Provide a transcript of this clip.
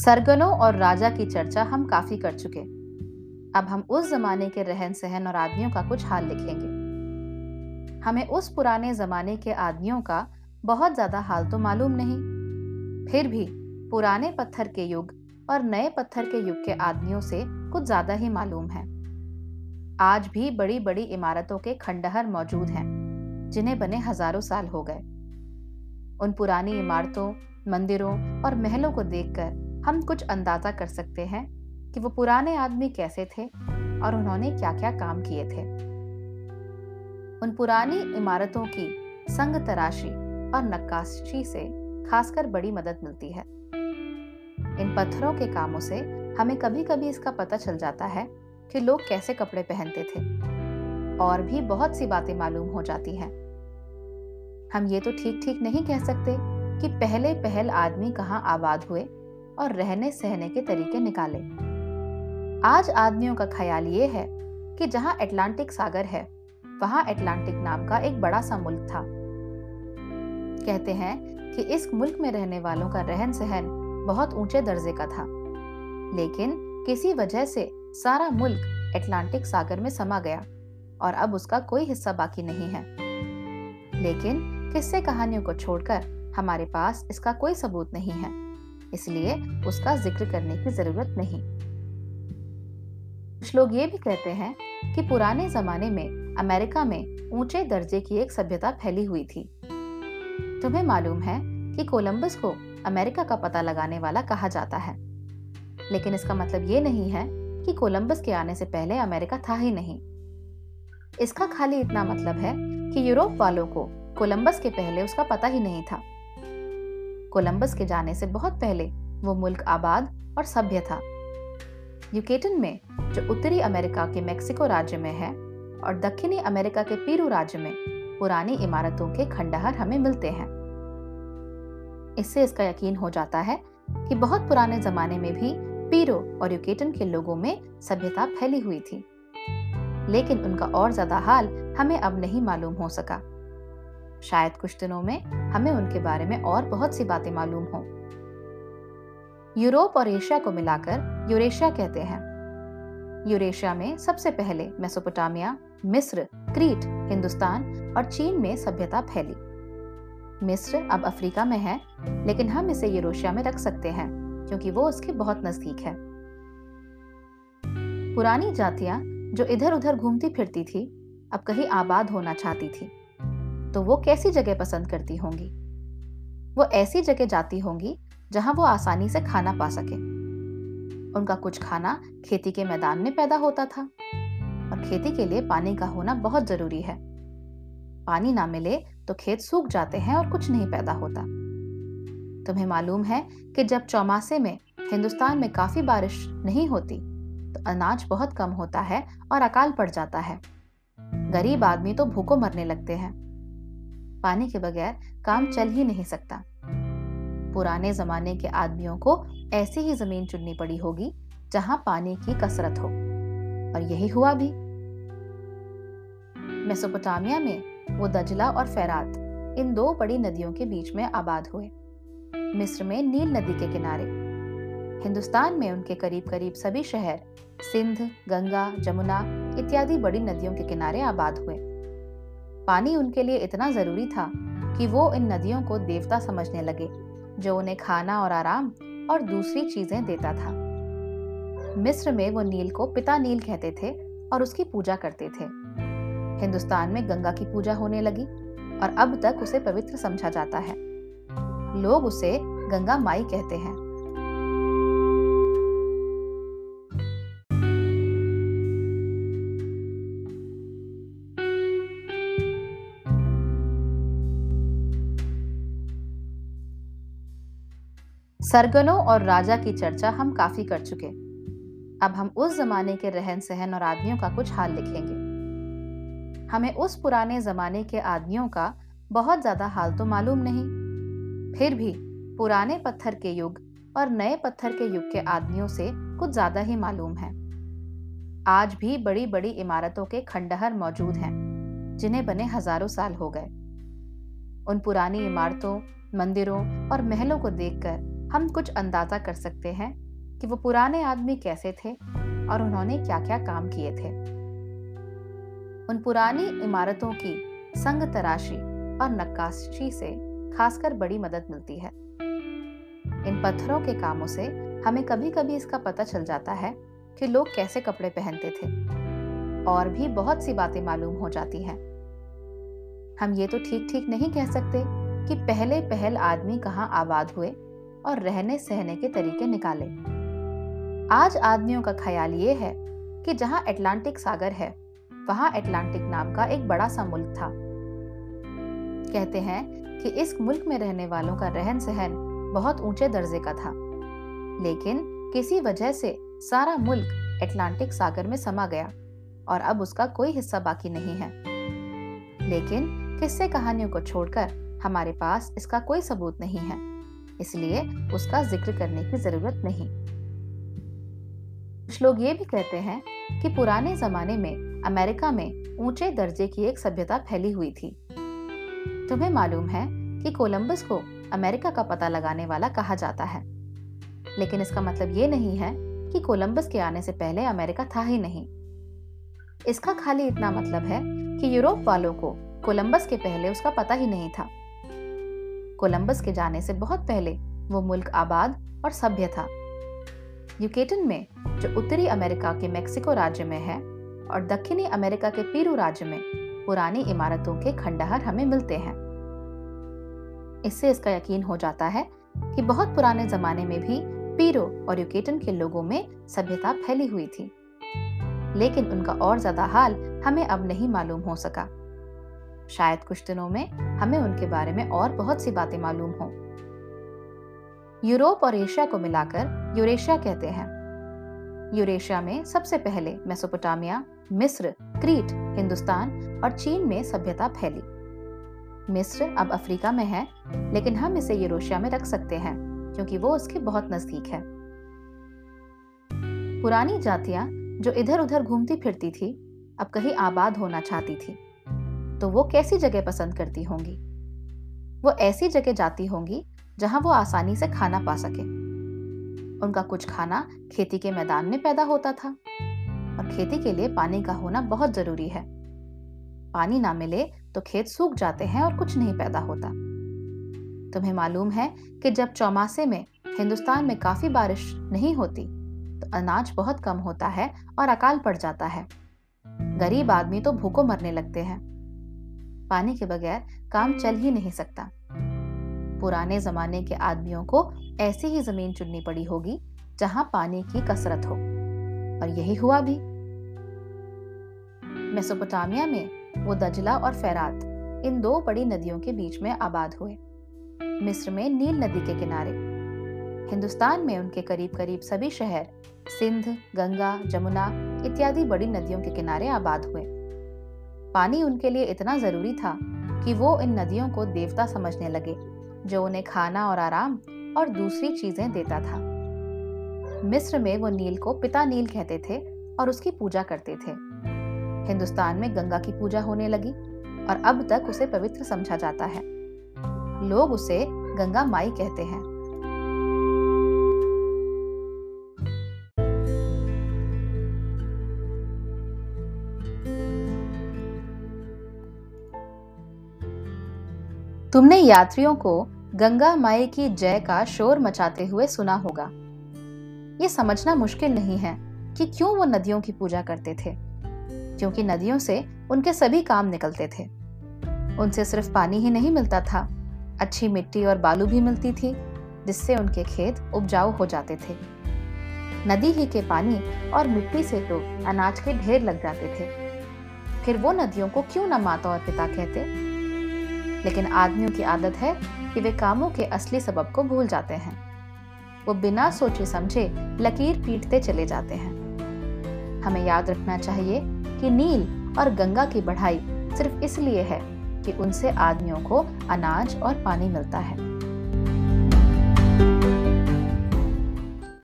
सरगनों और राजा की चर्चा हम काफ़ी कर चुके। अब हम उस जमाने के रहन सहन और आदमियों का कुछ हाल लिखेंगे। हमें उस पुराने जमाने के आदमियों का बहुत ज़्यादा हाल तो मालूम नहीं। फिर भी पुराने पत्थर के युग और नए पत्थर के युग के आदमियों से कुछ ज़्यादा ही मालूम है। आज भी बड़ी बड़ी इमारतों के खंडहर मौजूद हैं, जिन्हें बने हज़ारों साल हो गए। उन पुरानी इमारतों, मंदिरों और महलों को देखकर हम कुछ अंदाज़ा कर सकते हैं कि वो पुराने आदमी कैसे थे और उन्होंने क्या क्या काम किए थे। उन पुरानी इमारतों की संग तराशी और नक्काशी से खासकर बड़ी मदद मिलती है। इन पत्थरों के कामों से हमें कभी कभी इसका पता चल जाता है कि लोग कैसे कपड़े पहनते थे। और भी बहुत सी बातें मालूम हो जाती हैं। हम ये तो ठीक ठीक नहीं कह सकते कि पहले पहल आदमी कहाँ आबाद हुए और रहने सहने के तरीके निकाले। आज आदमियों का ख्याल ये है कि जहाँ एटलांटिक सागर है, वहाँ एटलांटिक नाम का एक बड़ा सा मुल्क था। कहते हैं कि इस मुल्क में रहने वालों का रहन सहन बहुत ऊँचे दर्जे का था। लेकिन किसी वजह से सारा मुल्क एटलांटिक सागर में समा गया और अब उसका कोई हिस्सा बाकी नहीं है। लेकिन किस्से कहानियों को छोड़कर हमारे पास इसका कोई सबूत नहीं है। इसलिए उसका ज़िक्र करने की ज़रूरत नहीं। कुछ लोग ये भी कहते हैं कि पुराने जमाने में अमेरिका में ऊँचे दर्जे की एक सभ्यता फैली हुई थी। तुम्हें मालूम है कि कोलंबस को अमेरिका का पता लगाने वाला कहा जाता है। लेकिन इसका मतलब ये नहीं है कि कोलंबस के आने से पहले अमेरिका था ही नहीं। इसका खाली इतना मतलब है कि यूरोप वालों को कोलंबस के पहले उसका पता ही नहीं था। कोलंबस के जाने से बहुत पहले वो मुल्क आबाद और सभ्य था। यूकेटन में, जो उत्तरी अमेरिका के मेक्सिको राज्य में है और दक्षिणी अमेरिका के पीरू राज्य में पुरानी इमारतों के खंडहर हमें मिलते हैं। इससे इसका यकीन हो जाता है कि बहुत पुराने जमाने में भी पीरो और यूकेटन के लोगों में सभ्यता फैली हुई थी। लेकिन उनका और ज़्यादा हाल हमें अब नहीं मालूम हो सका। शायद कुछ दिनों में हमें उनके बारे में और बहुत सी बातें मालूम हो। यूरोप और एशिया को मिलाकर यूरेशिया कहते हैं। यूरेशिया में सबसे पहले मेसोपोटामिया, मिस्र, क्रीट, हिंदुस्तान और चीन में सभ्यता फैली। मिस्र अब अफ्रीका में है, लेकिन हम इसे यूरोशिया में रख सकते हैं, क्योंकि वो उसके बहुत नज़दीक है। पुरानी जातियाँ जो इधर उधर घूमती फिरती थी, अब कहीं आबाद होना चाहती थी। तो वो कैसी जगह पसंद करती होंगी? वो ऐसी जगह जाती होंगी जहाँ वो आसानी से खाना पा सके। उनका कुछ खाना खेती के मैदान में पैदा होता था और खेती के लिए पानी का होना बहुत ज़रूरी है। पानी ना मिले तो खेत सूख जाते हैं और कुछ नहीं पैदा होता। तुम्हें मालूम है कि जब चौमासे में हिंदुस्तान में काफ़ी बारिश नहीं होती तो अनाज बहुत कम होता है और अकाल पड़ जाता है। गरीब आदमी तो भूखों मरने लगते हैं। पानी के बगैर काम चल ही नहीं सकता। पुराने जमाने के आदमियों को ऐसी ही ज़मीन चुननी पड़ी होगी जहाँ पानी की कसरत हो। और यही हुआ भी। मेसोपोटामिया में वो दजला और फैरात इन दो बड़ी नदियों के बीच में आबाद हुए। मिस्र में नील नदी के किनारे। हिंदुस्तान में उनके करीब करीब सभी शहर सिंध गंगा जमुना इत्यादि बड़ी नदियों के किनारे आबाद हुए। पानी उनके लिए इतना ज़रूरी था कि वो इन नदियों को देवता समझने लगे, जो उन्हें खाना और आराम और दूसरी चीज़ें देता था। मिस्र में वो नील को पिता नील कहते थे और उसकी पूजा करते थे। हिंदुस्तान में गंगा की पूजा होने लगी और अब तक उसे पवित्र समझा जाता है। लोग उसे गंगा माई कहते हैं। सरगनों और राजा की चर्चा हम काफ़ी कर चुके। अब हम उस जमाने के रहन सहन और आदमियों का कुछ हाल लिखेंगे। हमें उस पुराने जमाने के आदमियों का बहुत ज़्यादा हाल तो मालूम नहीं। फिर भी पुराने पत्थर के युग और नए पत्थर के युग के आदमियों से कुछ ज़्यादा ही मालूम है। आज भी बड़ी बड़ी इमारतों के खंडहर मौजूद हैं, जिन्हें बने हज़ारों साल हो गए। उन पुरानी इमारतों, मंदिरों और महलों को देखकर हम कुछ अंदाज़ा कर सकते हैं कि वो पुराने आदमी कैसे थे और उन्होंने क्या क्या काम किए थे। उन पुरानी इमारतों की संग तराशी और नक्काशी से खासकर बड़ी मदद मिलती है। इन पत्थरों के कामों से हमें कभी कभी इसका पता चल जाता है कि लोग कैसे कपड़े पहनते थे। और भी बहुत सी बातें मालूम हो जाती हैं। हम ये तो ठीक ठीक नहीं कह सकते कि पहले पहल आदमी कहाँ आबाद हुए और रहने सहने के तरीके निकाले। आज आदमियों का ख्याल ये है कि जहाँ अटलांटिक सागर है, वहाँ अटलांटिक नाम का एक बड़ा सा मुल्क था। कहते हैं कि इस मुल्क में रहने वालों का रहन सहन बहुत ऊँचे दर्जे का था, लेकिन किसी वजह से सारा मुल्क अटलांटिक सागर में समा गया और अब उसका कोई हिस्सा बाकी नहीं है। लेकिन किस्से कहानियों को छोड़कर हमारे पास इसका कोई सबूत नहीं है। इसलिए उसका ज़िक्र करने की ज़रूरत नहीं। कुछ लोग ये भी कहते हैं कि पुराने जमाने में अमेरिका में ऊँचे दर्जे की एक सभ्यता फैली हुई थी। तुम्हें मालूम है कि कोलंबस को अमेरिका का पता लगाने वाला कहा जाता है। लेकिन इसका मतलब ये नहीं है कि कोलंबस के आने से पहले अमेरिका था ही नहीं। इसका खाली इतना मतलब है कि यूरोप वालों को कोलंबस के पहले उसका पता ही नहीं था। कोलंबस के जाने से बहुत पहले वो मुल्क आबाद और सभ्य था। यूकेटन में, जो उत्तरी अमेरिका के मेक्सिको राज्य में है और दक्षिणी अमेरिका के पीरू राज्य में, पुरानी इमारतों के खंडहर हमें मिलते हैं। इससे इसका यकीन हो जाता है कि बहुत पुराने जमाने में भी पीरो और यूकेटन के लोगों में सभ्यता फैली हुई थी। लेकिन उनका और ज़्यादा हाल हमें अब नहीं मालूम हो सका। शायद कुछ दिनों में हमें उनके बारे में और बहुत सी बातें मालूम हो। यूरोप और एशिया को मिलाकर यूरेशिया कहते हैं। यूरेशिया में सबसे पहले मेसोपोटामिया, मिस्र, क्रीट, हिंदुस्तान और चीन में सभ्यता फैली। मिस्र अब अफ्रीका में है, लेकिन हम इसे यूरोशिया में रख सकते हैं, क्योंकि वो उसके बहुत नज़दीक है। पुरानी जातियाँ जो इधर उधर घूमती फिरती थी, अब कहीं आबाद होना चाहती थी। तो वो कैसी जगह पसंद करती होंगी? वो ऐसी जगह जाती होंगी जहाँ वो आसानी से खाना पा सके। उनका कुछ खाना खेती के मैदान में पैदा होता था। और खेती के लिए पानी का होना बहुत ज़रूरी है। पानी ना मिले तो खेत सूख जाते हैं और कुछ नहीं पैदा होता। तुम्हें मालूम है कि जब चौमासे में हिंदुस्तान में काफ़ी बारिश नहीं होती तो अनाज बहुत कम होता है और अकाल पड़ जाता है। गरीब आदमी तो भूखों मरने लगते हैं। पानी के बगैर काम चल ही नहीं सकता। पुराने जमाने के आदमियों को ऐसी ही ज़मीन चुननी पड़ी होगी जहाँ पानी की कसरत हो। और यही हुआ भी। मेसोपोटामिया में वो दजला और फैरात इन दो बड़ी नदियों के बीच में आबाद हुए। मिस्र में नील नदी के किनारे। हिंदुस्तान में उनके करीब करीब सभी शहर सिंध गंगा जमुना इत्यादि बड़ी नदियों के किनारे आबाद हुए। पानी उनके लिए इतना ज़रूरी था कि वो इन नदियों को देवता समझने लगे, जो उन्हें खाना और आराम और दूसरी चीज़ें देता था। मिस्र में वो नील को पिता नील कहते थे और उसकी पूजा करते थे। हिंदुस्तान में गंगा की पूजा होने लगी और अब तक उसे पवित्र समझा जाता है। लोग उसे गंगा माई कहते हैं। तुमने यात्रियों को गंगा माई की जय का शोर मचाते हुए सुना होगा। ये समझना मुश्किल नहीं है कि क्यों वो नदियों की पूजा करते थे, क्योंकि नदियों से उनके सभी काम निकलते थे। उनसे सिर्फ़ पानी ही नहीं मिलता था, अच्छी मिट्टी और बालू भी मिलती थी, जिससे उनके खेत उपजाऊ हो जाते थे। नदी ही के पानी और मिट्टी से तो अनाज के ढेर लग जाते थे। फिर वो नदियों को क्यों न माता और पिता कहते? लेकिन आदमियों की आदत है कि वे कामों के असली सबब को भूल जाते हैं। वो बिना सोचे समझे लकीर पीटते चले जाते हैं। हमें याद रखना चाहिए कि नील और गंगा की बढ़ाई सिर्फ़ इसलिए है कि उनसे आदमियों को अनाज और पानी मिलता है।